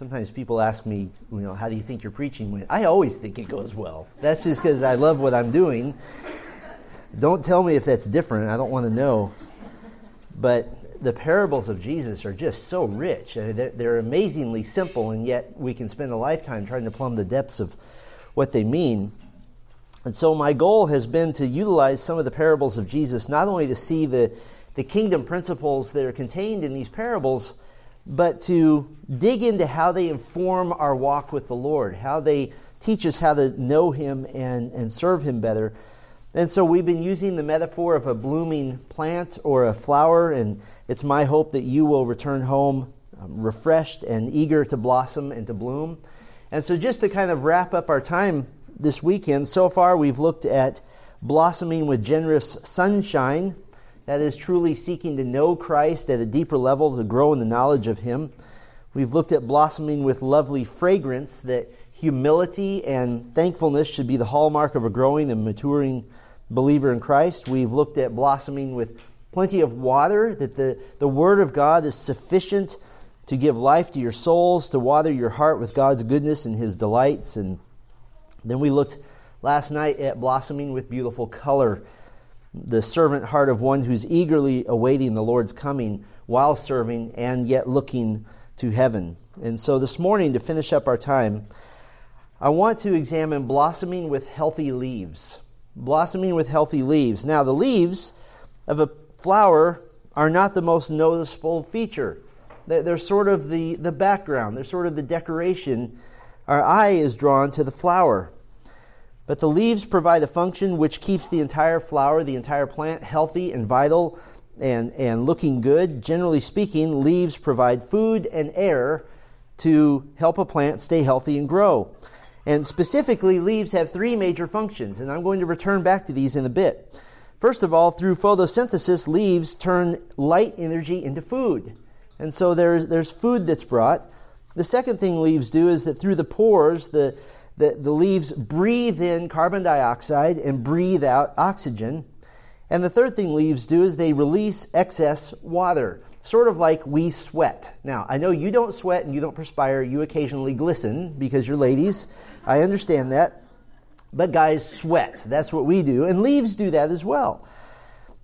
sometimes people ask me, you know, how do you think your preaching went? I always think it goes well. That's just because I love what I'm doing. Don't tell me if that's different. I don't want to know. But the parables of Jesus are just so rich. They're, they're amazingly simple, and yet we can spend a lifetime trying to plumb the depths of what they mean. And so, my goal has been to utilize some of the parables of Jesus not only to see the, the kingdom principles that are contained in these parables but to dig into how they inform our walk with the Lord, how they teach us how to know Him and, and serve Him better. And so we've been using the metaphor of a blooming plant or a flower, and it's my hope that you will return home um, refreshed and eager to blossom and to bloom. And so, just to kind of wrap up our time this weekend, so far we've looked at blossoming with generous sunshine that is truly seeking to know Christ at a deeper level, to grow in the knowledge of Him. We've looked at blossoming with lovely fragrance, that humility and thankfulness should be the hallmark of a growing and maturing believer in Christ. We've looked at blossoming with plenty of water, that the, the Word of God is sufficient to give life to your souls, to water your heart with God's goodness and His delights. And then we looked last night at blossoming with beautiful color the servant heart of one who's eagerly awaiting the Lord's coming while serving and yet looking to heaven. And so this morning, to finish up our time, I want to examine blossoming with healthy leaves. Blossoming with healthy leaves. Now, the leaves of a flower are not the most noticeable feature. They're sort of the, the background, they're sort of the decoration. Our eye is drawn to the flower. But the leaves provide a function which keeps the entire flower, the entire plant, healthy and vital and, and looking good. Generally speaking, leaves provide food and air to help a plant stay healthy and grow. And specifically, leaves have three major functions, and I'm going to return back to these in a bit. First of all, through photosynthesis, leaves turn light energy into food. And so there's, there's food that's brought. The second thing leaves do is that through the pores, the, the, the leaves breathe in carbon dioxide and breathe out oxygen. And the third thing leaves do is they release excess water, sort of like we sweat. Now, I know you don't sweat and you don't perspire, you occasionally glisten because you're ladies. I understand that. But guys sweat. That's what we do. And leaves do that as well.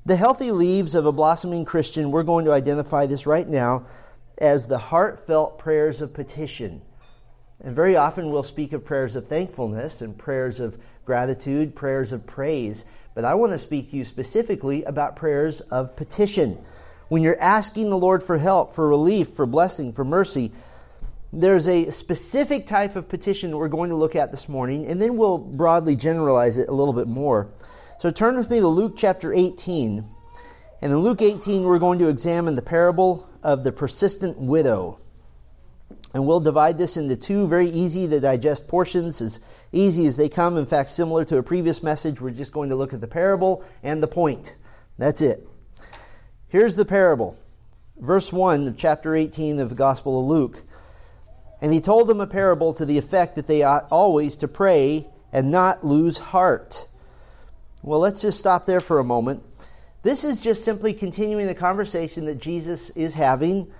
The healthy leaves of a blossoming Christian, we're going to identify this right now as the heartfelt prayers of petition. And very often we'll speak of prayers of thankfulness and prayers of gratitude, prayers of praise. But I want to speak to you specifically about prayers of petition. When you're asking the Lord for help, for relief, for blessing, for mercy, there's a specific type of petition that we're going to look at this morning, and then we'll broadly generalize it a little bit more. So turn with me to Luke chapter 18. And in Luke 18, we're going to examine the parable of the persistent widow. And we'll divide this into two very easy to digest portions, as easy as they come. In fact, similar to a previous message, we're just going to look at the parable and the point. That's it. Here's the parable. Verse 1 of chapter 18 of the Gospel of Luke. And he told them a parable to the effect that they ought always to pray and not lose heart. Well, let's just stop there for a moment. This is just simply continuing the conversation that Jesus is having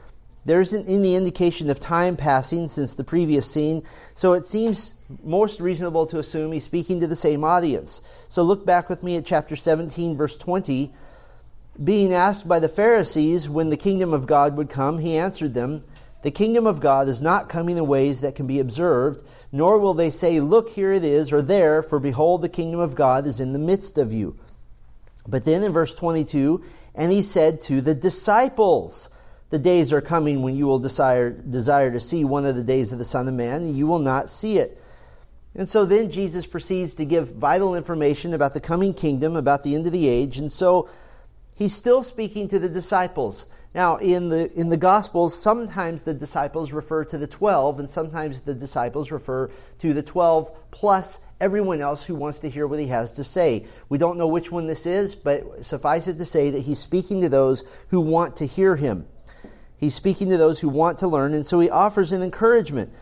there isn't any indication of time passing since the previous scene, so it seems most reasonable to assume he's speaking to the same audience. So look back with me at chapter 17, verse 20. Being asked by the Pharisees when the kingdom of God would come, he answered them, The kingdom of God is not coming in ways that can be observed, nor will they say, Look, here it is, or there, for behold, the kingdom of God is in the midst of you. But then in verse 22, and he said to the disciples, the days are coming when you will desire, desire to see one of the days of the Son of Man, and you will not see it. And so then Jesus proceeds to give vital information about the coming kingdom, about the end of the age. And so he's still speaking to the disciples. Now, in the, in the Gospels, sometimes the disciples refer to the 12, and sometimes the disciples refer to the 12 plus everyone else who wants to hear what he has to say. We don't know which one this is, but suffice it to say that he's speaking to those who want to hear him. He's speaking to those who want to learn, and so he offers an encouragement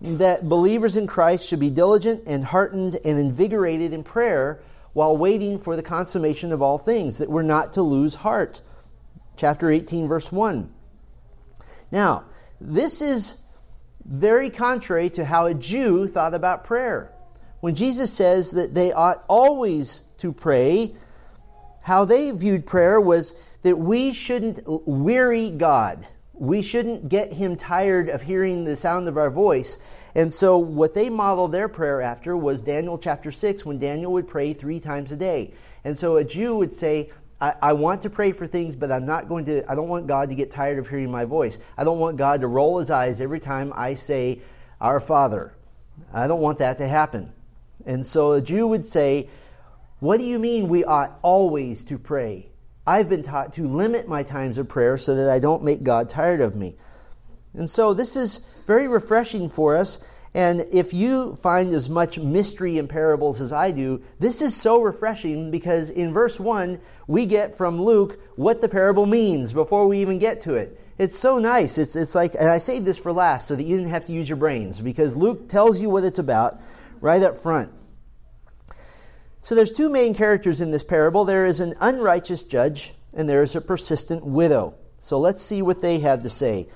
that believers in Christ should be diligent and heartened and invigorated in prayer while waiting for the consummation of all things, that we're not to lose heart. Chapter 18, verse 1. Now, this is very contrary to how a Jew thought about prayer. When Jesus says that they ought always to pray, how they viewed prayer was that we shouldn't weary God. We shouldn't get him tired of hearing the sound of our voice. And so, what they modeled their prayer after was Daniel chapter 6, when Daniel would pray three times a day. And so, a Jew would say, I, I, want to pray for things, but I'm not going to, I don't want God to get tired of hearing my voice. I don't want God to roll his eyes every time I say, Our Father. I don't want that to happen. And so a Jew would say, What do you mean we ought always to pray? I've been taught to limit my times of prayer so that I don't make God tired of me. And so this is very refreshing for us and if you find as much mystery in parables as I do, this is so refreshing because in verse 1, we get from Luke what the parable means before we even get to it. It's so nice. It's, it's like, and I saved this for last so that you didn't have to use your brains because Luke tells you what it's about right up front. So there's two main characters in this parable. There is an unrighteous judge and there is a persistent widow. So let's see what they have to say.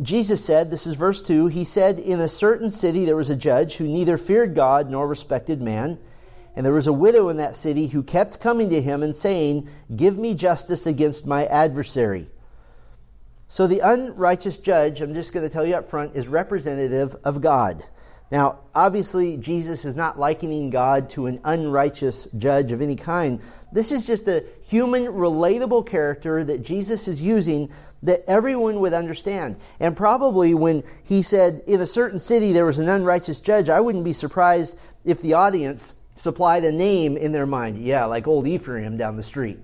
Jesus said, this is verse 2, he said, In a certain city there was a judge who neither feared God nor respected man. And there was a widow in that city who kept coming to him and saying, Give me justice against my adversary. So the unrighteous judge, I'm just going to tell you up front, is representative of God. Now, obviously, Jesus is not likening God to an unrighteous judge of any kind. This is just a human, relatable character that Jesus is using that everyone would understand. And probably when he said, in a certain city there was an unrighteous judge, I wouldn't be surprised if the audience supplied a name in their mind. Yeah, like old Ephraim down the street.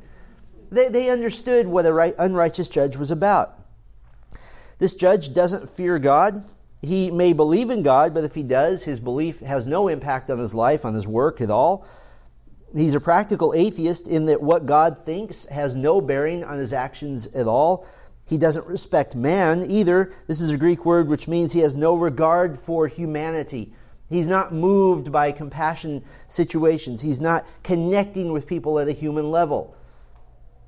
They, they understood what an right, unrighteous judge was about. This judge doesn't fear God. He may believe in God, but if he does, his belief has no impact on his life, on his work at all. He's a practical atheist in that what God thinks has no bearing on his actions at all. He doesn't respect man either. This is a Greek word which means he has no regard for humanity. He's not moved by compassion situations. He's not connecting with people at a human level.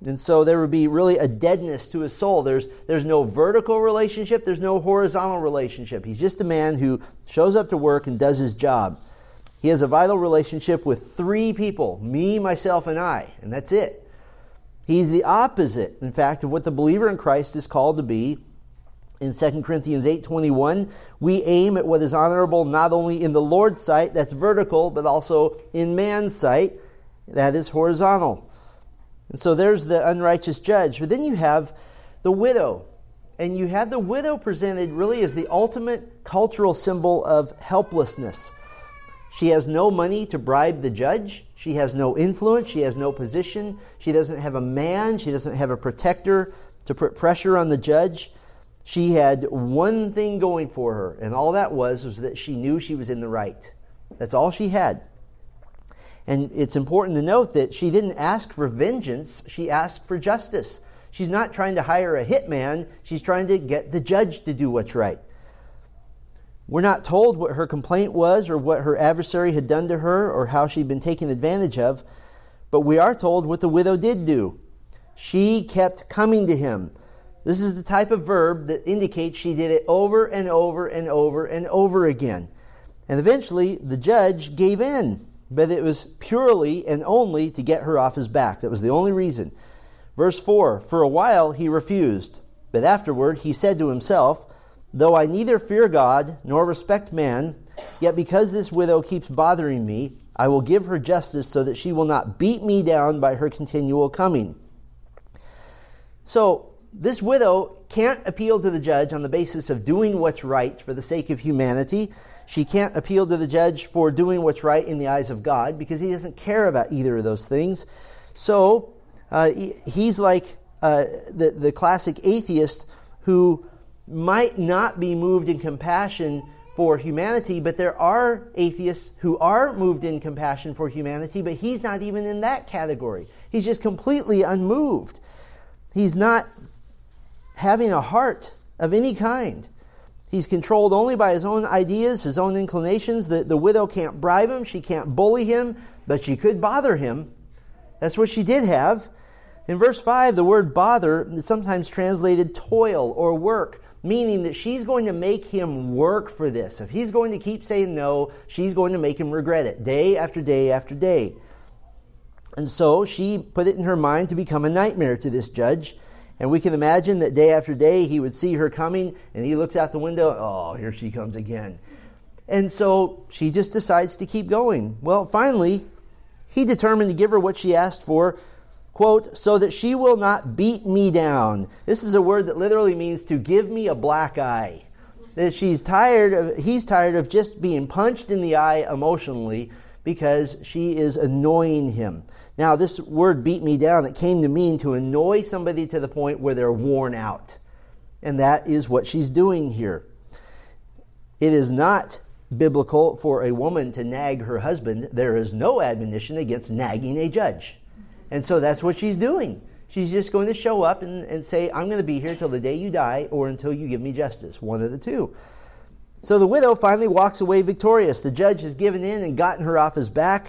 And so there would be really a deadness to his soul. There's, there's no vertical relationship, there's no horizontal relationship. He's just a man who shows up to work and does his job. He has a vital relationship with three people me, myself, and I, and that's it. He's the opposite, in fact, of what the believer in Christ is called to be. In 2 Corinthians 8:21, we aim at what is honorable not only in the Lord's sight, that's vertical, but also in man's sight, that is horizontal. And so there's the unrighteous judge. But then you have the widow. And you have the widow presented really as the ultimate cultural symbol of helplessness. She has no money to bribe the judge. She has no influence. She has no position. She doesn't have a man. She doesn't have a protector to put pressure on the judge. She had one thing going for her, and all that was was that she knew she was in the right. That's all she had. And it's important to note that she didn't ask for vengeance, she asked for justice. She's not trying to hire a hitman, she's trying to get the judge to do what's right. We're not told what her complaint was or what her adversary had done to her or how she'd been taken advantage of, but we are told what the widow did do. She kept coming to him. This is the type of verb that indicates she did it over and over and over and over again. And eventually, the judge gave in, but it was purely and only to get her off his back. That was the only reason. Verse 4 For a while he refused, but afterward he said to himself, Though I neither fear God nor respect man, yet because this widow keeps bothering me, I will give her justice so that she will not beat me down by her continual coming. So, this widow can't appeal to the judge on the basis of doing what's right for the sake of humanity. She can't appeal to the judge for doing what's right in the eyes of God because he doesn't care about either of those things. So, uh, he's like uh, the, the classic atheist who might not be moved in compassion for humanity, but there are atheists who are moved in compassion for humanity, but he's not even in that category. He's just completely unmoved. He's not having a heart of any kind. He's controlled only by his own ideas, his own inclinations. The, the widow can't bribe him, she can't bully him, but she could bother him. That's what she did have. In verse 5, the word bother is sometimes translated toil or work. meaning that she's going to make him work for this. If he's going to keep saying no, she's going to make him regret it day after day after day. And so she put it in her mind to become a nightmare to this judge. And we can imagine that day after day he would see her coming and he looks out the window, oh, here she comes again. And so she just decides to keep going. Well, finally, he determined to give her what she asked for, quote, so that she will not beat me down. This is a word that literally means to give me a black eye. That she's tired of, he's tired of just being punched in the eye emotionally because she is annoying him. Now, this word beat me down, it came to mean to annoy somebody to the point where they're worn out. And that is what she's doing here. It is not biblical for a woman to nag her husband. There is no admonition against nagging a judge. And so that's what she's doing. She's just going to show up and, and say, I'm going to be here till the day you die or until you give me justice. One of the two. So the widow finally walks away victorious. The judge has given in and gotten her off his back.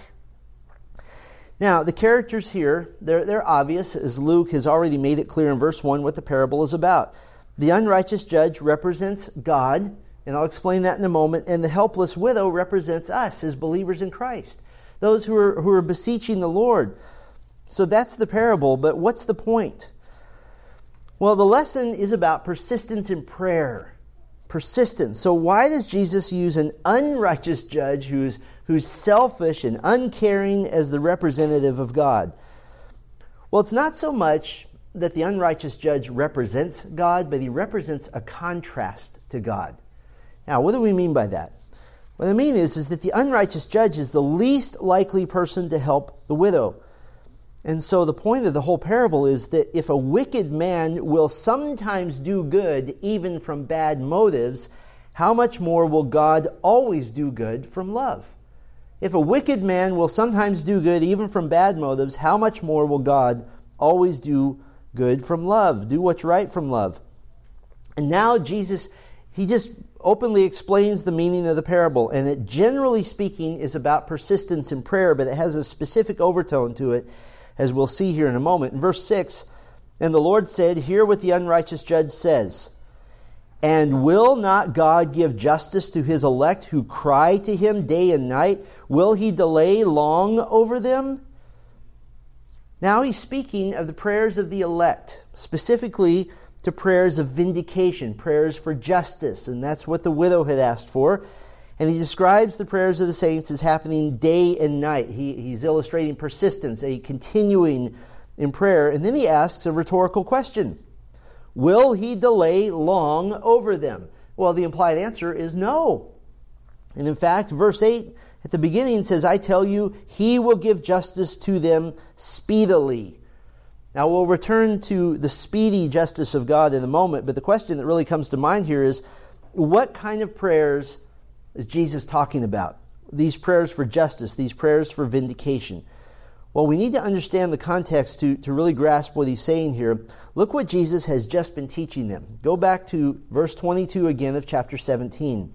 Now, the characters here, they're, they're obvious, as Luke has already made it clear in verse 1 what the parable is about. The unrighteous judge represents God, and I'll explain that in a moment, and the helpless widow represents us as believers in Christ, those who are, who are beseeching the Lord. So that's the parable, but what's the point? Well, the lesson is about persistence in prayer. Persistence. So, why does Jesus use an unrighteous judge who's who's selfish and uncaring as the representative of God. Well, it's not so much that the unrighteous judge represents God, but he represents a contrast to God. Now, what do we mean by that? What I mean is, is that the unrighteous judge is the least likely person to help the widow. And so the point of the whole parable is that if a wicked man will sometimes do good even from bad motives, how much more will God always do good from love? If a wicked man will sometimes do good even from bad motives, how much more will God always do good from love? Do what's right from love. And now Jesus, he just openly explains the meaning of the parable. And it, generally speaking, is about persistence in prayer, but it has a specific overtone to it, as we'll see here in a moment. In verse 6, and the Lord said, Hear what the unrighteous judge says. And will not God give justice to his elect who cry to him day and night? Will he delay long over them? Now he's speaking of the prayers of the elect, specifically to prayers of vindication, prayers for justice, and that's what the widow had asked for. And he describes the prayers of the saints as happening day and night. He, he's illustrating persistence, a continuing in prayer. And then he asks a rhetorical question Will he delay long over them? Well, the implied answer is no. And in fact, verse 8 at the beginning says, I tell you, he will give justice to them speedily. Now, we'll return to the speedy justice of God in a moment, but the question that really comes to mind here is what kind of prayers is Jesus talking about? These prayers for justice, these prayers for vindication. Well, we need to understand the context to, to really grasp what he's saying here. Look what Jesus has just been teaching them. Go back to verse 22 again of chapter 17.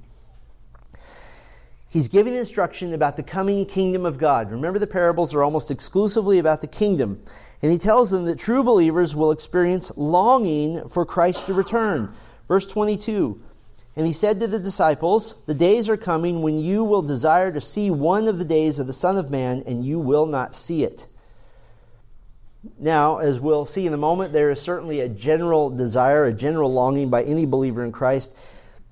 He's giving instruction about the coming kingdom of God. Remember, the parables are almost exclusively about the kingdom. And he tells them that true believers will experience longing for Christ to return. Verse 22 and he said to the disciples, The days are coming when you will desire to see one of the days of the Son of Man, and you will not see it. Now, as we'll see in a moment, there is certainly a general desire, a general longing by any believer in Christ.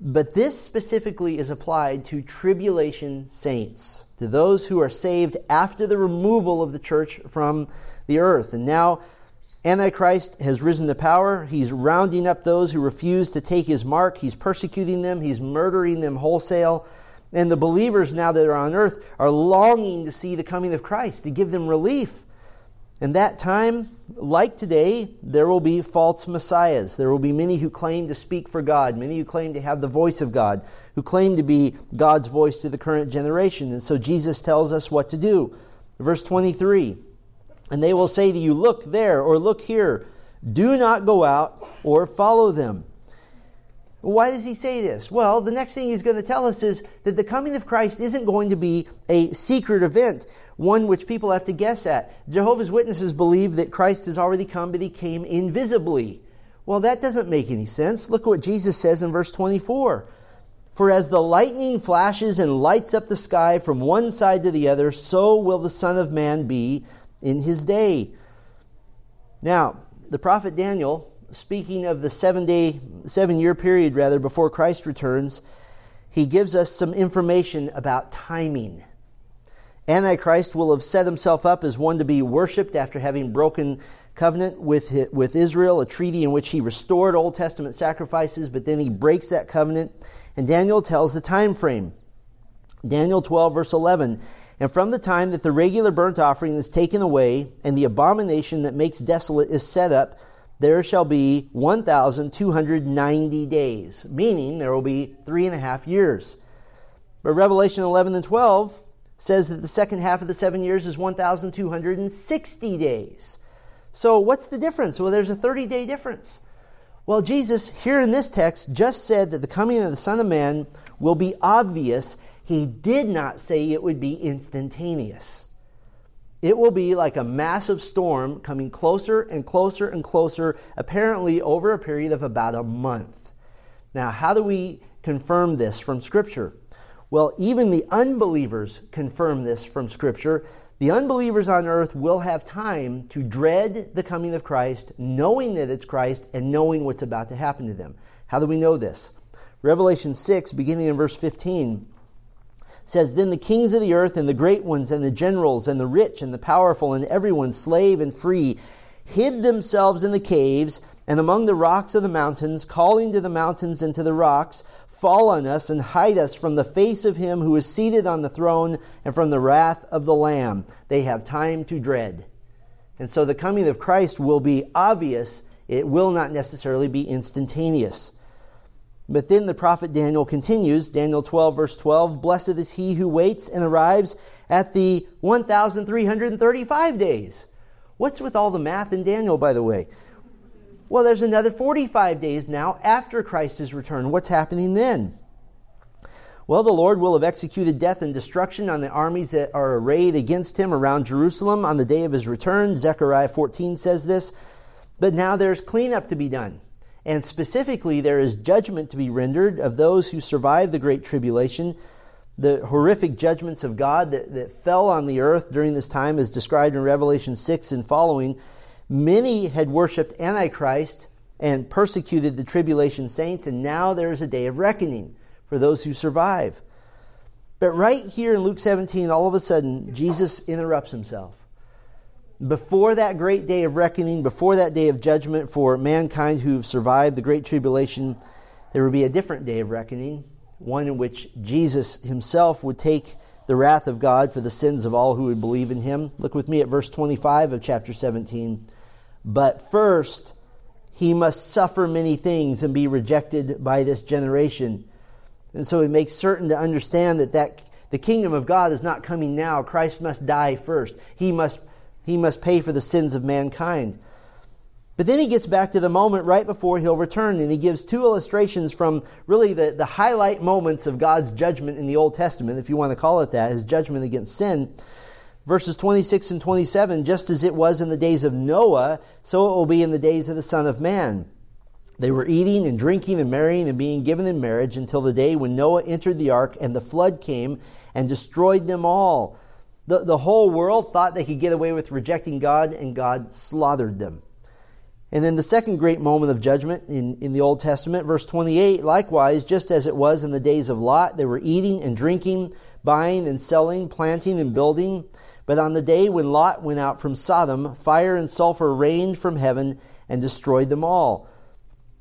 But this specifically is applied to tribulation saints, to those who are saved after the removal of the church from the earth. And now, Antichrist has risen to power. He's rounding up those who refuse to take his mark. He's persecuting them. He's murdering them wholesale. And the believers now that are on earth are longing to see the coming of Christ, to give them relief. And that time, like today, there will be false messiahs. There will be many who claim to speak for God, many who claim to have the voice of God, who claim to be God's voice to the current generation. And so Jesus tells us what to do. Verse 23 and they will say to you, Look there, or look here. Do not go out or follow them. Why does he say this? Well, the next thing he's going to tell us is that the coming of Christ isn't going to be a secret event, one which people have to guess at. Jehovah's Witnesses believe that Christ has already come, but he came invisibly. Well, that doesn't make any sense. Look what Jesus says in verse 24. For as the lightning flashes and lights up the sky from one side to the other, so will the Son of Man be in his day. Now, the prophet Daniel, speaking of the seven day, seven year period rather, before Christ returns, he gives us some information about timing. Antichrist will have set himself up as one to be worshiped after having broken covenant with, with Israel, a treaty in which he restored Old Testament sacrifices, but then he breaks that covenant and Daniel tells the time frame. Daniel 12, verse 11. And from the time that the regular burnt offering is taken away, and the abomination that makes desolate is set up, there shall be 1,290 days, meaning there will be three and a half years. But Revelation 11 and 12 says that the second half of the seven years is 1,260 days. So what's the difference? Well, there's a 30 day difference. Well, Jesus, here in this text, just said that the coming of the Son of Man will be obvious. He did not say it would be instantaneous. It will be like a massive storm coming closer and closer and closer, apparently over a period of about a month. Now, how do we confirm this from Scripture? Well, even the unbelievers confirm this from Scripture the unbelievers on earth will have time to dread the coming of Christ, knowing that it's Christ and knowing what's about to happen to them. How do we know this? Revelation 6, beginning in verse 15, says, Then the kings of the earth and the great ones and the generals and the rich and the powerful and everyone, slave and free, hid themselves in the caves and among the rocks of the mountains, calling to the mountains and to the rocks, fall on us and hide us from the face of him who is seated on the throne and from the wrath of the Lamb. They have time to dread. And so the coming of Christ will be obvious, it will not necessarily be instantaneous. But then the prophet Daniel continues, Daniel 12, verse 12 Blessed is he who waits and arrives at the 1,335 days. What's with all the math in Daniel, by the way? Well, there's another 45 days now after Christ's return. What's happening then? Well, the Lord will have executed death and destruction on the armies that are arrayed against him around Jerusalem on the day of his return. Zechariah 14 says this. But now there's cleanup to be done. And specifically, there is judgment to be rendered of those who survived the Great Tribulation. The horrific judgments of God that, that fell on the earth during this time, is described in Revelation 6 and following, Many had worshiped Antichrist and persecuted the tribulation saints, and now there is a day of reckoning for those who survive. But right here in Luke 17, all of a sudden, Jesus interrupts himself. Before that great day of reckoning, before that day of judgment for mankind who've survived the great tribulation, there will be a different day of reckoning, one in which Jesus himself would take the wrath of God for the sins of all who would believe in him. Look with me at verse 25 of chapter 17. But first, he must suffer many things and be rejected by this generation. And so he makes certain to understand that, that the kingdom of God is not coming now. Christ must die first. He must, he must pay for the sins of mankind. But then he gets back to the moment right before he'll return, and he gives two illustrations from really the, the highlight moments of God's judgment in the Old Testament, if you want to call it that, his judgment against sin. Verses 26 and 27 just as it was in the days of Noah, so it will be in the days of the Son of Man. They were eating and drinking and marrying and being given in marriage until the day when Noah entered the ark and the flood came and destroyed them all. The, the whole world thought they could get away with rejecting God, and God slaughtered them. And then the second great moment of judgment in, in the Old Testament, verse 28, likewise, just as it was in the days of Lot, they were eating and drinking, buying and selling, planting and building. But on the day when Lot went out from Sodom, fire and sulfur rained from heaven and destroyed them all.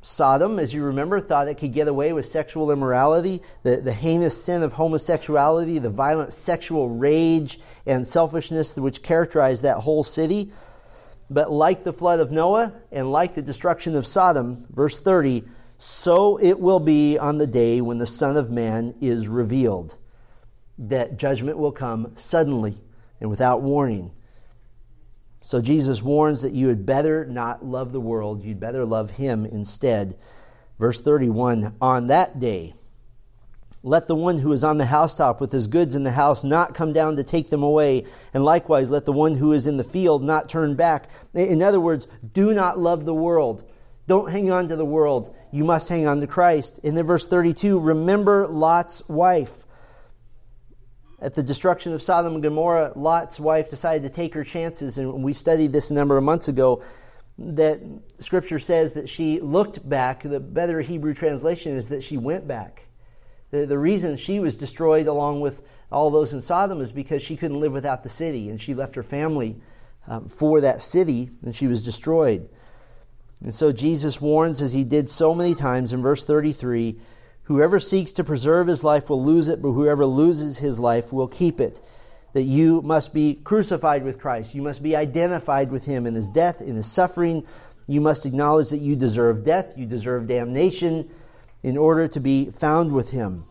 Sodom, as you remember, thought it could get away with sexual immorality, the, the heinous sin of homosexuality, the violent sexual rage and selfishness which characterized that whole city. But like the flood of Noah and like the destruction of Sodom, verse 30, so it will be on the day when the Son of Man is revealed, that judgment will come suddenly and without warning. So Jesus warns that you had better not love the world, you'd better love him instead. Verse 31 On that day, let the one who is on the housetop with his goods in the house not come down to take them away, and likewise let the one who is in the field not turn back. In other words, do not love the world. Don't hang on to the world. You must hang on to Christ. In the verse 32, remember Lot's wife. At the destruction of Sodom and Gomorrah, Lot's wife decided to take her chances, and we studied this a number of months ago. That scripture says that she looked back. The better Hebrew translation is that she went back. The, the reason she was destroyed along with all those in Sodom is because she couldn't live without the city, and she left her family um, for that city, and she was destroyed. And so Jesus warns, as he did so many times in verse 33 Whoever seeks to preserve his life will lose it, but whoever loses his life will keep it. That you must be crucified with Christ. You must be identified with him in his death, in his suffering. You must acknowledge that you deserve death, you deserve damnation in order to be found with him.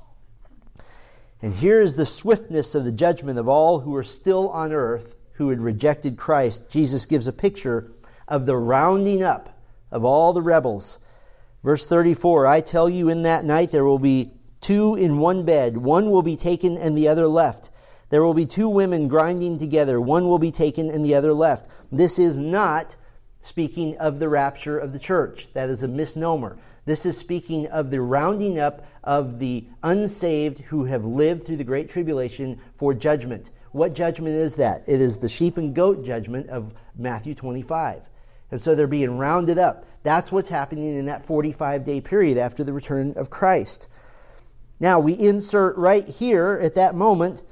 And here is the swiftness of the judgment of all who are still on earth who had rejected Christ. Jesus gives a picture of the rounding up of all the rebels. Verse 34 I tell you, in that night there will be two in one bed, one will be taken and the other left. There will be two women grinding together, one will be taken and the other left. This is not speaking of the rapture of the church. That is a misnomer. This is speaking of the rounding up of the unsaved who have lived through the Great Tribulation for judgment. What judgment is that? It is the sheep and goat judgment of Matthew 25. And so they're being rounded up. That's what's happening in that 45 day period after the return of Christ. Now we insert right here at that moment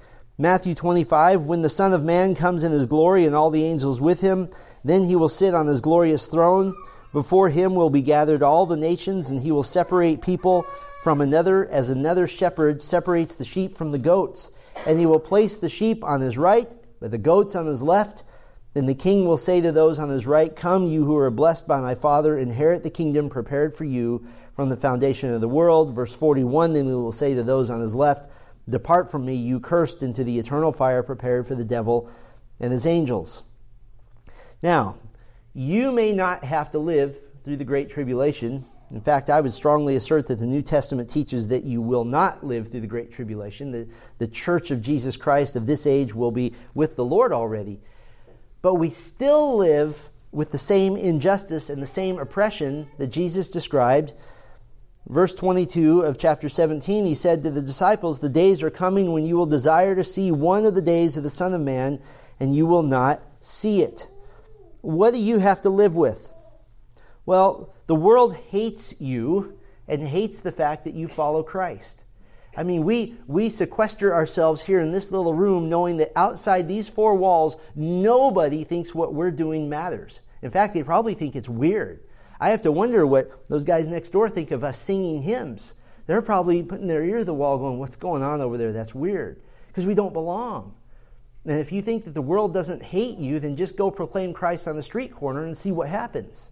Matthew 25 when the Son of Man comes in his glory and all the angels with him, then he will sit on his glorious throne. Before him will be gathered all the nations, and he will separate people from another as another shepherd separates the sheep from the goats. And he will place the sheep on his right, but the goats on his left. Then the king will say to those on his right, Come, you who are blessed by my Father, inherit the kingdom prepared for you from the foundation of the world. Verse 41 Then he will say to those on his left, Depart from me, you cursed, into the eternal fire prepared for the devil and his angels. Now, you may not have to live through the Great Tribulation. In fact, I would strongly assert that the New Testament teaches that you will not live through the Great Tribulation. The, the church of Jesus Christ of this age will be with the Lord already but we still live with the same injustice and the same oppression that Jesus described. Verse 22 of chapter 17, he said to the disciples, The days are coming when you will desire to see one of the days of the Son of Man, and you will not see it. What do you have to live with? Well, the world hates you and hates the fact that you follow Christ. I mean, we, we sequester ourselves here in this little room knowing that outside these four walls, nobody thinks what we're doing matters. In fact, they probably think it's weird. I have to wonder what those guys next door think of us singing hymns. They're probably putting their ear to the wall going, What's going on over there? That's weird. Because we don't belong. And if you think that the world doesn't hate you, then just go proclaim Christ on the street corner and see what happens.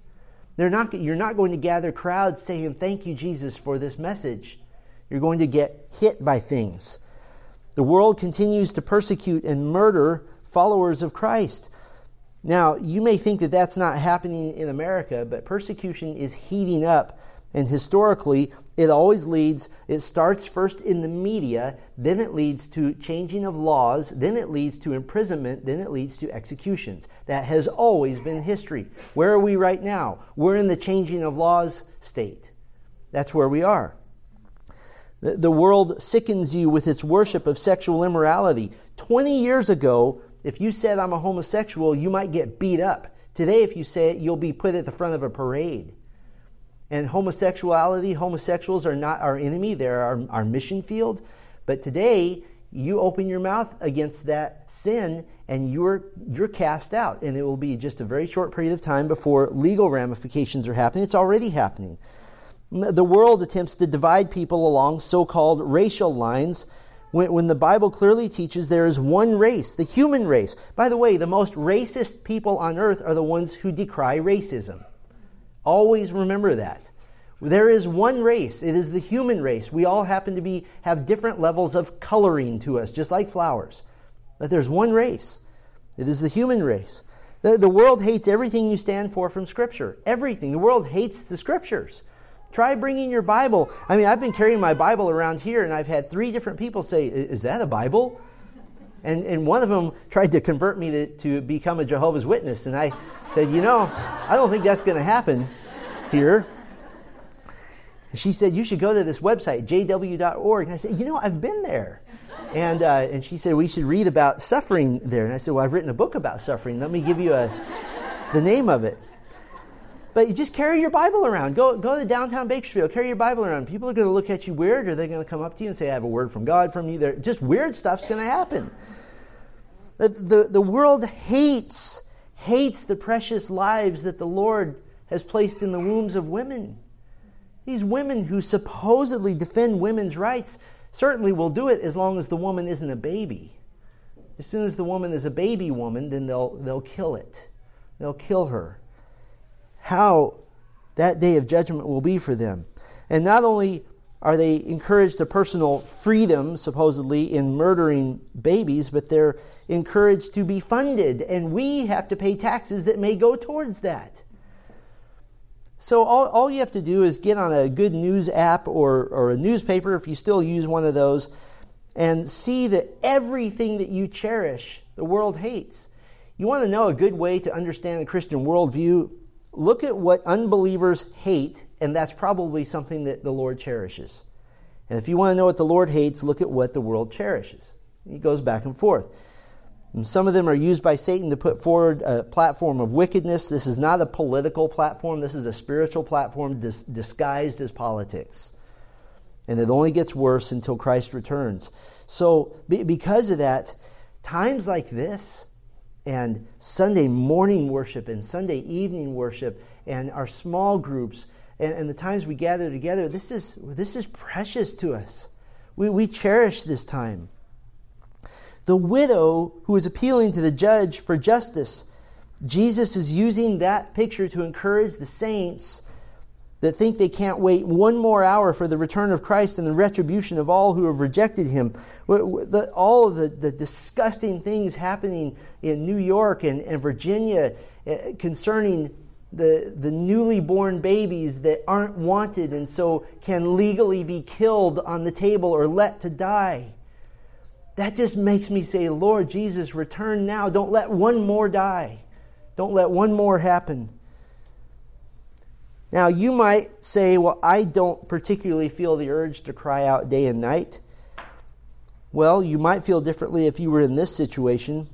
They're not, you're not going to gather crowds saying, Thank you, Jesus, for this message. You're going to get hit by things. The world continues to persecute and murder followers of Christ. Now, you may think that that's not happening in America, but persecution is heating up. And historically, it always leads, it starts first in the media, then it leads to changing of laws, then it leads to imprisonment, then it leads to executions. That has always been history. Where are we right now? We're in the changing of laws state. That's where we are. The world sickens you with its worship of sexual immorality. 20 years ago, if you said I'm a homosexual, you might get beat up. Today, if you say it, you'll be put at the front of a parade. And homosexuality, homosexuals are not our enemy, they're our, our mission field. But today, you open your mouth against that sin and you're you're cast out and it will be just a very short period of time before legal ramifications are happening it's already happening the world attempts to divide people along so called racial lines when, when, the Bible clearly teaches there is one race, the human race. By the way, the most racist people on earth are the ones who decry racism. Always remember that. There is one race. It is the human race. We all happen to be have different levels of coloring to us, just like flowers. But there's one race. It is the human race. The, the world hates everything you stand for from Scripture. Everything. The world hates the Scriptures. Try bringing your Bible. I mean, I've been carrying my Bible around here, and I've had three different people say, Is that a Bible? And, and one of them tried to convert me to, to become a Jehovah's Witness. And I said, You know, I don't think that's going to happen. here. And she said, You should go to this website, jw.org. And I said, You know, I've been there. And, uh, and she said, We should read about suffering there. And I said, Well, I've written a book about suffering. Let me give you a, the name of it. But you just carry your Bible around. Go, go to downtown Bakersfield, carry your Bible around. People are going to look at you weird, or they're going to come up to you and say, I have a word from God from you. They're, just weird stuff's going to happen. The, the, the world hates, hates the precious lives that the Lord has placed in the wombs of women. These women who supposedly defend women's rights certainly will do it as long as the woman isn't a baby. As soon as the woman is a baby woman, then they'll, they'll kill it. They'll kill her. How that day of judgment will be for them. And not only are they encouraged to personal freedom, supposedly, in murdering babies, but they're encouraged to be funded, and we have to pay taxes that may go towards that. So all, all you have to do is get on a good news app or, or a newspaper, if you still use one of those, and see that everything that you cherish, the world hates. You want to know a good way to understand the Christian worldview? Look at what unbelievers hate, and that's probably something that the Lord cherishes. And if you want to know what the Lord hates, look at what the world cherishes. He goes back and forth. And some of them are used by Satan to put forward a platform of wickedness. This is not a political platform, this is a spiritual platform dis- disguised as politics. And it only gets worse until Christ returns. So, be- because of that, times like this, and Sunday morning worship, and Sunday evening worship, and our small groups, and, and the times we gather together, this is, this is precious to us. We, we cherish this time the widow who is appealing to the judge for justice. Jesus is using that picture to encourage the saints that think they can't wait one more hour for the return of Christ and the retribution of all who have rejected him. All of the, the disgusting things happening in New York and, and Virginia eh, concerning the, the newly born babies that aren't wanted and so can legally be killed on the table or let to die. That just makes me say, Lord Jesus, return now. Don't let one more die. Don't let one more happen. Now, you might say, well, I don't particularly feel the urge to cry out day and night. Well, you might feel differently if you were in this situation.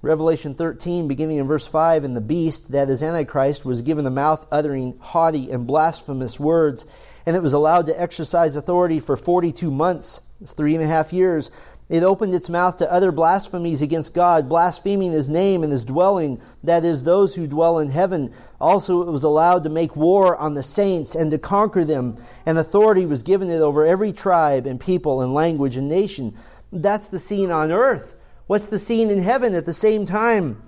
Revelation 13, beginning in verse 5, and the beast, that is Antichrist, was given the mouth uttering haughty and blasphemous words, and it was allowed to exercise authority for 42 months, three and a half years. It opened its mouth to other blasphemies against God, blaspheming his name and his dwelling, that is, those who dwell in heaven. Also, it was allowed to make war on the saints and to conquer them, and authority was given it over every tribe and people and language and nation. That's the scene on earth. What's the scene in heaven at the same time?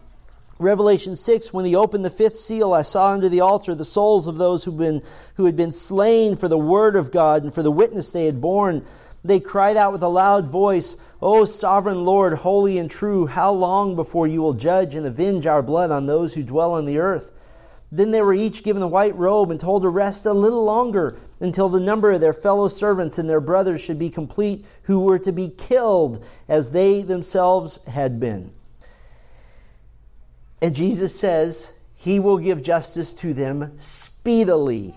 Revelation 6, when he opened the fifth seal, I saw under the altar the souls of those who'd been, who had been slain for the word of God and for the witness they had borne. They cried out with a loud voice, O sovereign Lord, holy and true, how long before you will judge and avenge our blood on those who dwell on the earth? Then they were each given a white robe and told to rest a little longer until the number of their fellow servants and their brothers should be complete, who were to be killed as they themselves had been. And Jesus says, He will give justice to them speedily.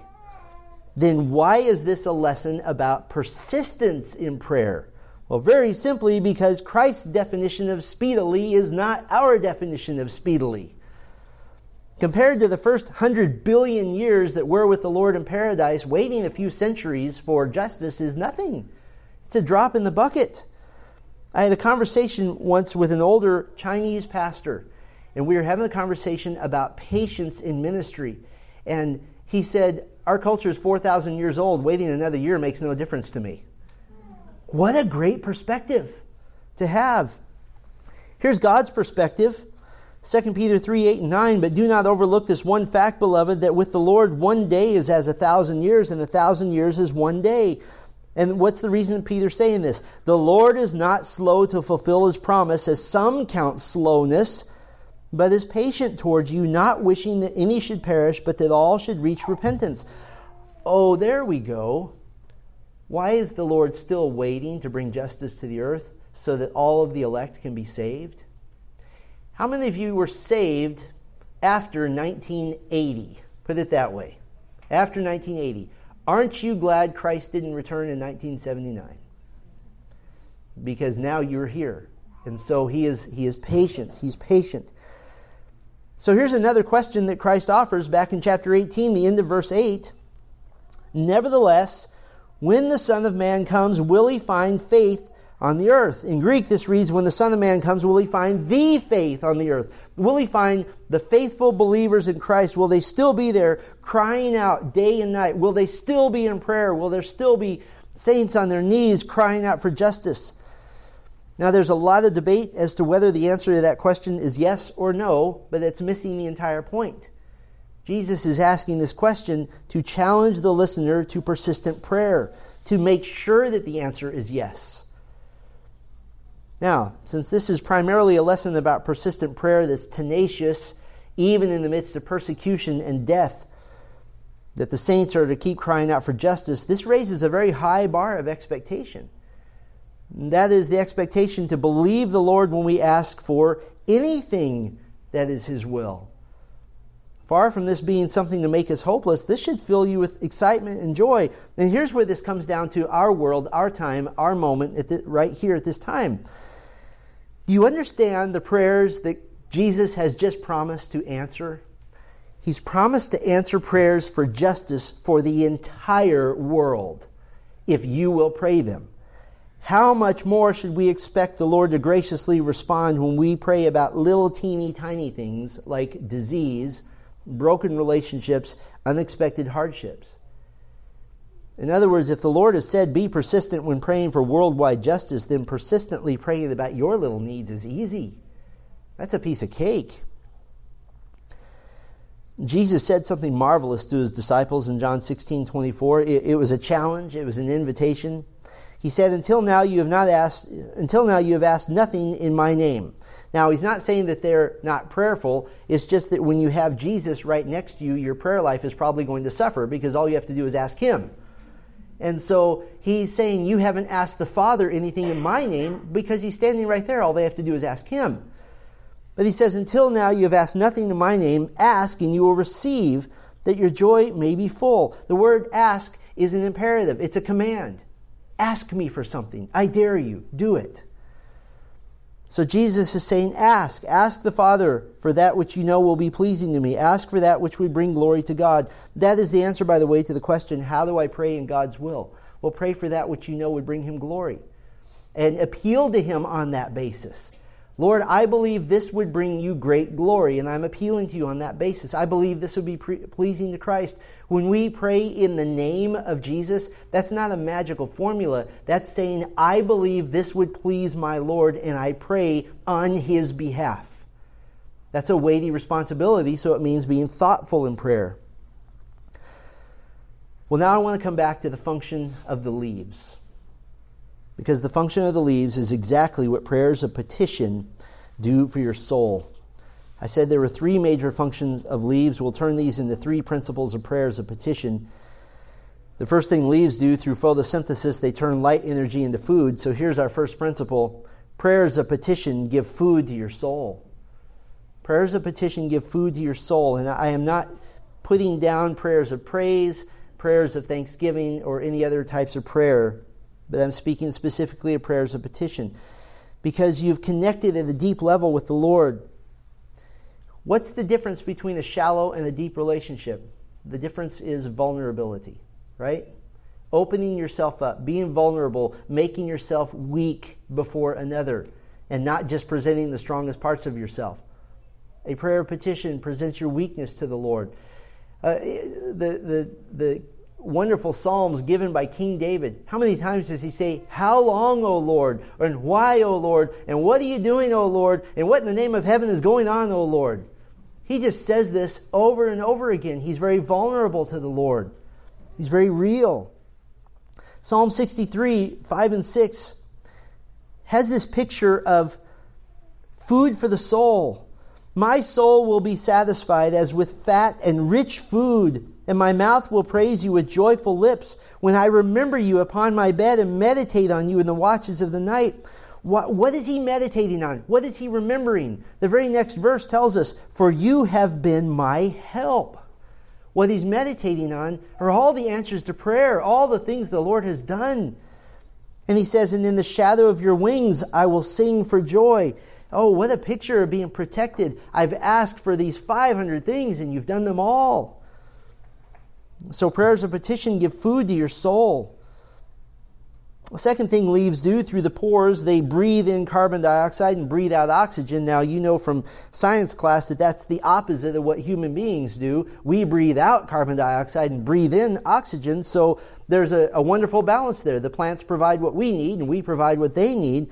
Then why is this a lesson about persistence in prayer? Well, very simply because Christ's definition of speedily is not our definition of speedily. Compared to the first hundred billion years that we're with the Lord in paradise, waiting a few centuries for justice is nothing. It's a drop in the bucket. I had a conversation once with an older Chinese pastor, and we were having a conversation about patience in ministry. And he said, Our culture is 4,000 years old. Waiting another year makes no difference to me. What a great perspective to have. Here's God's perspective. 2 Peter 3 8 and 9. But do not overlook this one fact, beloved, that with the Lord one day is as a thousand years, and a thousand years is one day. And what's the reason Peter's saying this? The Lord is not slow to fulfill his promise, as some count slowness, but is patient towards you, not wishing that any should perish, but that all should reach repentance. Oh, there we go. Why is the Lord still waiting to bring justice to the earth so that all of the elect can be saved? How many of you were saved after 1980? Put it that way. after 1980. Aren't you glad Christ didn't return in 1979? Because now you're here. And so he is, he is patient. He's patient. So here's another question that Christ offers back in chapter 18, the end of verse 8. Nevertheless, when the Son of Man comes, will he find faith on the earth? In Greek, this reads, When the Son of Man comes, will he find the faith on the earth? Will he find the faithful believers in Christ? Will they still be there crying out day and night? Will they still be in prayer? Will there still be saints on their knees crying out for justice? Now, there's a lot of debate as to whether the answer to that question is yes or no, but it's missing the entire point. Jesus is asking this question to challenge the listener to persistent prayer, to make sure that the answer is yes. Now, since this is primarily a lesson about persistent prayer that's tenacious, even in the midst of persecution and death, that the saints are to keep crying out for justice, this raises a very high bar of expectation. That is the expectation to believe the Lord when we ask for anything that is His will. Far from this being something to make us hopeless, this should fill you with excitement and joy. And here's where this comes down to our world, our time, our moment, the, right here at this time. Do you understand the prayers that Jesus has just promised to answer? He's promised to answer prayers for justice for the entire world if you will pray them. How much more should we expect the Lord to graciously respond when we pray about little teeny tiny things like disease, broken relationships, unexpected hardships? In other words, if the Lord has said be persistent when praying for worldwide justice, then persistently praying about your little needs is easy. That's a piece of cake. Jesus said something marvelous to his disciples in John 16 24. It, it was a challenge, it was an invitation. He said, Until now you have not asked until now you have asked nothing in my name. Now he's not saying that they're not prayerful. It's just that when you have Jesus right next to you, your prayer life is probably going to suffer because all you have to do is ask him. And so he's saying, You haven't asked the Father anything in my name because he's standing right there. All they have to do is ask him. But he says, Until now you have asked nothing in my name. Ask and you will receive that your joy may be full. The word ask is an imperative, it's a command. Ask me for something. I dare you. Do it. So Jesus is saying, Ask. Ask the Father for that which you know will be pleasing to me. Ask for that which would bring glory to God. That is the answer, by the way, to the question, How do I pray in God's will? Well, pray for that which you know would bring Him glory. And appeal to Him on that basis. Lord, I believe this would bring you great glory, and I'm appealing to you on that basis. I believe this would be pre- pleasing to Christ. When we pray in the name of Jesus, that's not a magical formula. That's saying, I believe this would please my Lord, and I pray on his behalf. That's a weighty responsibility, so it means being thoughtful in prayer. Well, now I want to come back to the function of the leaves because the function of the leaves is exactly what prayers of petition do for your soul. I said there were three major functions of leaves. We'll turn these into three principles of prayers of petition. The first thing leaves do through photosynthesis, they turn light energy into food. So here's our first principle prayers of petition give food to your soul. Prayers of petition give food to your soul. And I am not putting down prayers of praise, prayers of thanksgiving, or any other types of prayer but I'm speaking specifically of prayers of petition because you've connected at a deep level with the Lord. What's the difference between a shallow and a deep relationship? The difference is vulnerability, right? Opening yourself up, being vulnerable, making yourself weak before another, and not just presenting the strongest parts of yourself. A prayer of petition presents your weakness to the Lord. Uh, the, the, the wonderful psalms given by King David. How many times does he say, How long, O Lord? And why, O Lord? And what are you doing, O Lord? And what in the name of heaven is going on, O Lord? He just says this over and over again. He's very vulnerable to the Lord, he's very real. Psalm 63, 5 and 6 has this picture of food for the soul. My soul will be satisfied as with fat and rich food and my mouth will praise you with joyful lips when I remember you upon my bed and meditate on you in the watches of the night. What, what is he meditating on? What is he remembering? The very next verse tells us, For you have been my help. What he's meditating on are all the answers to prayer, all the things the Lord has done. And he says, And in the shadow of your wings I will sing for joy. Oh, what a picture of being protected. I've asked for these 500 things and you've done them all. So, prayers of petition give food to your soul. The second thing leaves do through the pores, they breathe in carbon dioxide and breathe out oxygen. Now, you know from science class that that's the opposite of what human beings do. We breathe out carbon dioxide and breathe in oxygen. So, there's a, a wonderful balance there. The plants provide what we need and we provide what they need.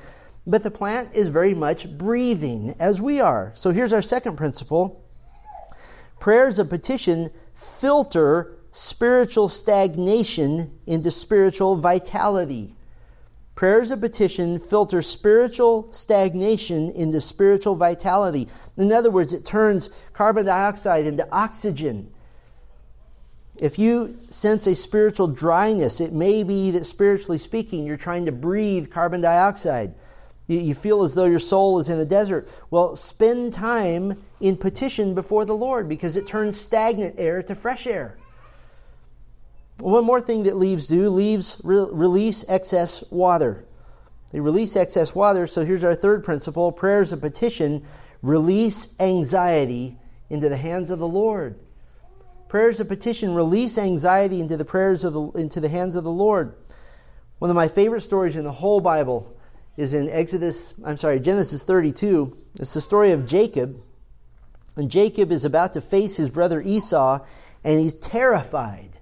But the plant is very much breathing as we are. So, here's our second principle prayers of petition filter spiritual stagnation into spiritual vitality. Prayers of petition filter spiritual stagnation into spiritual vitality. In other words, it turns carbon dioxide into oxygen. If you sense a spiritual dryness, it may be that spiritually speaking, you're trying to breathe carbon dioxide. You, feel as though your soul is in the desert. Well, spend time in petition before the Lord because it turns stagnant air to fresh air. One more thing that leaves do leaves re- release excess water. They release excess water. So here's our third principle prayers of petition release anxiety into the hands of the Lord. Prayers of petition release anxiety into the prayers of the, into the hands of the Lord. One of my favorite stories in the whole Bible is in Exodus, I'm sorry, Genesis 32. It's the story of Jacob. And Jacob is about to face his brother Esau, and he's terrified.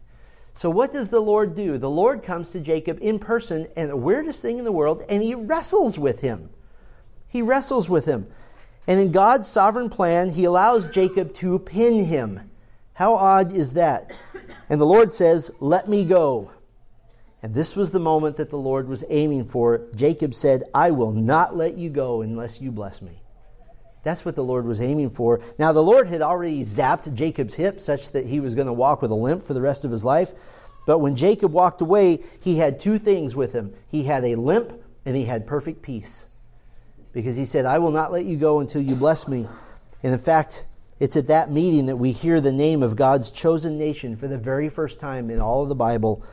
So, what does the Lord do? The Lord comes to Jacob in person, and the weirdest thing in the world, and he wrestles with him. He wrestles with him. And in God's sovereign plan, he allows Jacob to pin him. How odd is that? And the Lord says, Let me go. And this was the moment that the Lord was aiming for. Jacob said, I will not let you go unless you bless me. That's what the Lord was aiming for. Now, the Lord had already zapped Jacob's hip such that he was going to walk with a limp for the rest of his life. But when Jacob walked away, he had two things with him he had a limp and he had perfect peace. Because he said, I will not let you go until you bless me. And in fact, it's at that meeting that we hear the name of God's chosen nation for the very first time in all of the Bible.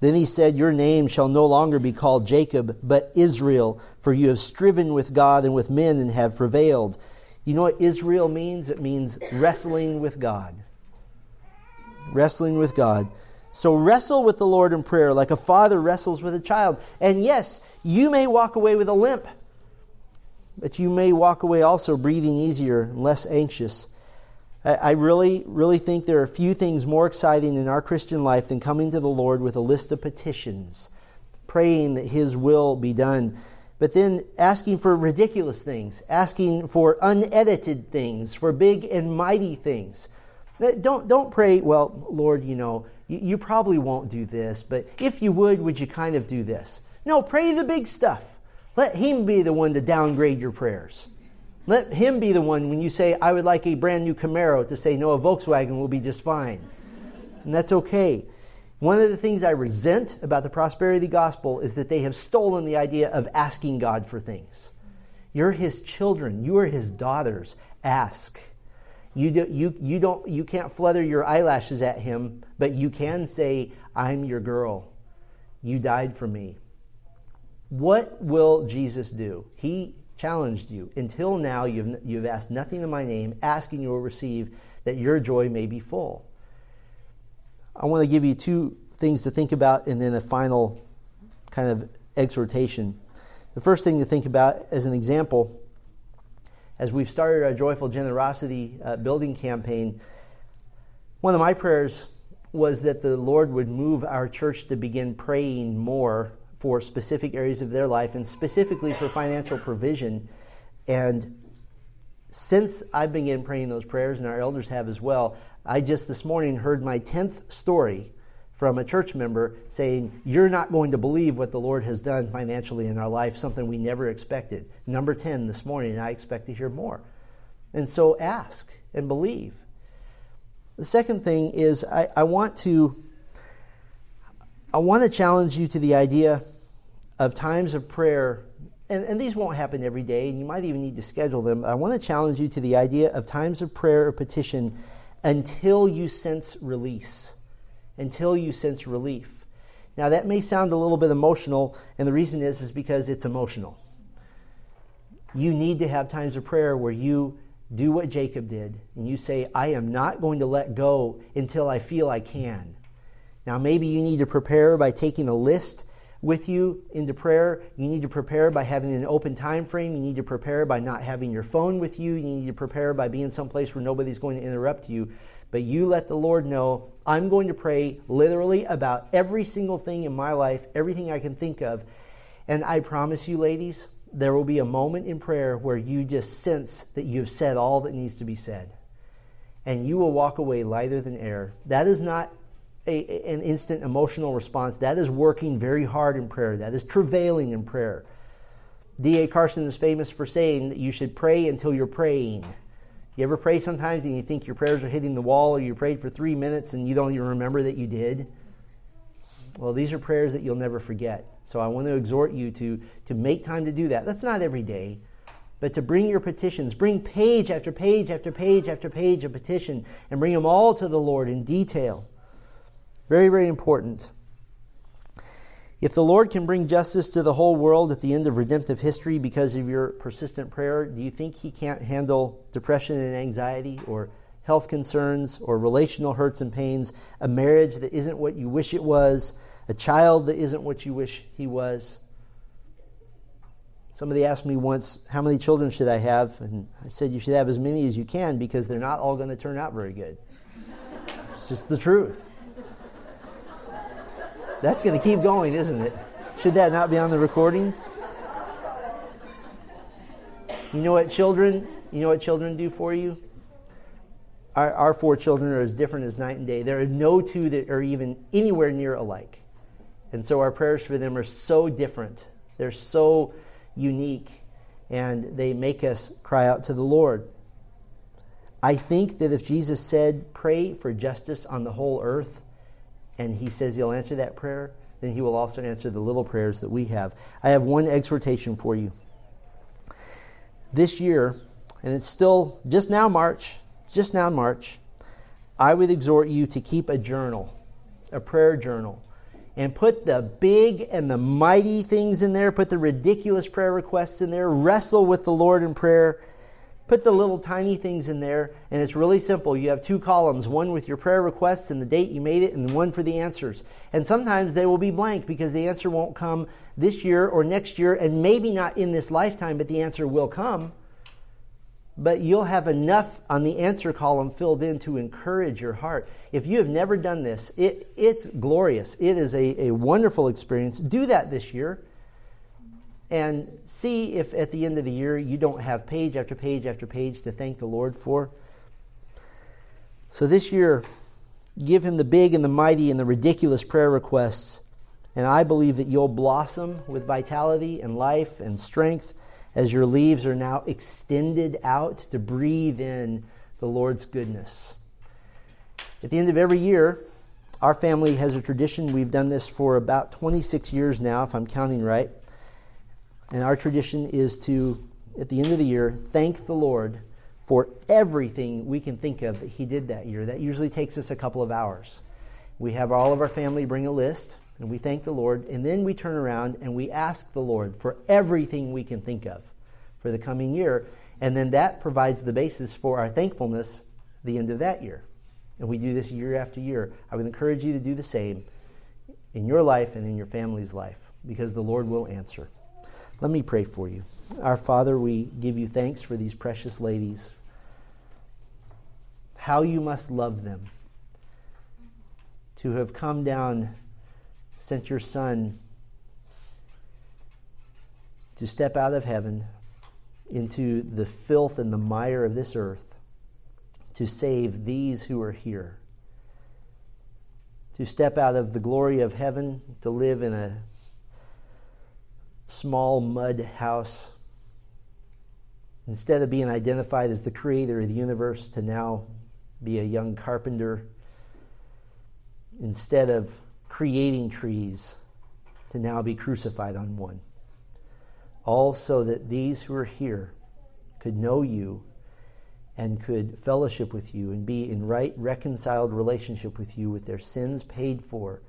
Then he said, Your name shall no longer be called Jacob, but Israel, for you have striven with God and with men and have prevailed. You know what Israel means? It means wrestling with God. Wrestling with God. So wrestle with the Lord in prayer like a father wrestles with a child. And yes, you may walk away with a limp, but you may walk away also breathing easier and less anxious I really, really think there are few things more exciting in our Christian life than coming to the Lord with a list of petitions, praying that His will be done, but then asking for ridiculous things, asking for unedited things, for big and mighty things. Don't, don't pray, well, Lord, you know, you, you probably won't do this, but if you would, would you kind of do this? No, pray the big stuff. Let Him be the one to downgrade your prayers. Let him be the one when you say, I would like a brand new Camaro, to say, no, a Volkswagen will be just fine. And that's okay. One of the things I resent about the prosperity gospel is that they have stolen the idea of asking God for things. You're his children, you are his daughters. Ask. You, do, you, you, don't, you can't flutter your eyelashes at him, but you can say, I'm your girl. You died for me. What will Jesus do? He challenged you. Until now, you've, you've asked nothing in my name, asking you will receive that your joy may be full. I want to give you two things to think about and then a final kind of exhortation. The first thing to think about as an example, as we've started our Joyful Generosity uh, building campaign, one of my prayers was that the Lord would move our church to begin praying more for specific areas of their life and specifically for financial provision. And since I've begun praying those prayers, and our elders have as well, I just this morning heard my 10th story from a church member saying, You're not going to believe what the Lord has done financially in our life, something we never expected. Number 10 this morning, and I expect to hear more. And so ask and believe. The second thing is I, I want to I want to challenge you to the idea of times of prayer, and, and these won't happen every day, and you might even need to schedule them. I want to challenge you to the idea of times of prayer or petition until you sense release, until you sense relief. Now that may sound a little bit emotional, and the reason is is because it's emotional. You need to have times of prayer where you do what Jacob did and you say, I am not going to let go until I feel I can. Now, maybe you need to prepare by taking a list with you into prayer. You need to prepare by having an open time frame. You need to prepare by not having your phone with you. You need to prepare by being someplace where nobody's going to interrupt you. But you let the Lord know, I'm going to pray literally about every single thing in my life, everything I can think of. And I promise you, ladies, there will be a moment in prayer where you just sense that you've said all that needs to be said. And you will walk away lighter than air. That is not a, an instant emotional response. That is working very hard in prayer. That is travailing in prayer. D.A. Carson is famous for saying that you should pray until you're praying. You ever pray sometimes and you think your prayers are hitting the wall, or you prayed for three minutes and you don't even remember that you did? Well, these are prayers that you'll never forget. So I want to exhort you to, to make time to do that. That's not every day, but to bring your petitions, bring page after page after page after page of petition, and bring them all to the Lord in detail. Very, very important. If the Lord can bring justice to the whole world at the end of redemptive history because of your persistent prayer, do you think He can't handle depression and anxiety or health concerns or relational hurts and pains, a marriage that isn't what you wish it was, a child that isn't what you wish he was? Somebody asked me once, How many children should I have? And I said, You should have as many as you can because they're not all going to turn out very good. it's just the truth. That's going to keep going, isn't it? Should that not be on the recording? You know what children, you know what children do for you? Our, our four children are as different as night and day. There are no two that are even anywhere near alike. And so our prayers for them are so different. They're so unique and they make us cry out to the Lord. I think that if Jesus said, pray for justice on the whole earth, and he says he'll answer that prayer, then he will also answer the little prayers that we have. I have one exhortation for you. This year, and it's still just now March, just now March, I would exhort you to keep a journal, a prayer journal, and put the big and the mighty things in there, put the ridiculous prayer requests in there, wrestle with the Lord in prayer Put the little tiny things in there, and it's really simple. You have two columns one with your prayer requests and the date you made it, and one for the answers. And sometimes they will be blank because the answer won't come this year or next year, and maybe not in this lifetime, but the answer will come. But you'll have enough on the answer column filled in to encourage your heart. If you have never done this, it, it's glorious. It is a, a wonderful experience. Do that this year and see if at the end of the year you don't have page after page after page to thank the Lord for. So this year, give Him the big and the mighty and the ridiculous prayer requests. And I believe that you'll blossom with vitality and life and strength as your leaves are now extended out to breathe in the Lord's goodness. At the end of every year, our family has a tradition. We've done this for about 26 years now, if I'm counting right and our tradition is to, at the end of the year, thank the Lord for everything we can think of that He did that year. That usually takes us a couple of hours. We have all of our family bring a list, and we thank the Lord, and then we turn around and we ask the Lord for everything we can think of for the coming year. And then that provides the basis for our thankfulness the end of that year. And we do this year after year. I would encourage you to do the same in your life and in your family's life because the Lord will answer. Let me pray for you. Our Father, we give you thanks for these precious ladies. How you must love them to have come down, sent your Son to step out of heaven into the filth and the mire of this earth to save these who are here. To step out of the glory of heaven, to live in a small mud house. Instead of being identified as the creator of the universe, to now be a young carpenter. Instead of creating trees, to now be crucified on one. All so that these who are here could know you and could fellowship with you and be in right reconciled relationship with you with their sins paid for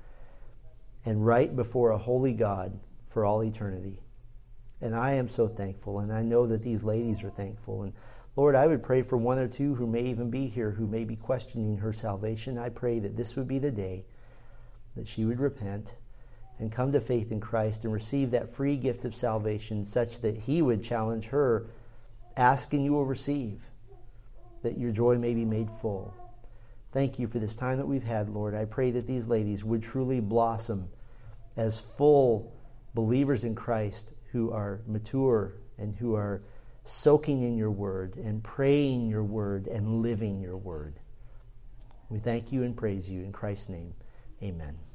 and right before a holy God for all eternity. And I am so thankful, and I know that these ladies are thankful. And Lord, I would pray for one or two who may even be here who may be questioning her salvation. I pray that this would be the day that she would repent and come to faith in Christ and receive that free gift of salvation, such that He would challenge her, ask and you will receive, that your joy may be made full. Thank you for this time that we've had, Lord. I pray that these ladies would truly blossom as full believers in Christ who are mature and who are soaking in your word and praying your word and living your word. We thank you and praise you in Christ's name. Amen.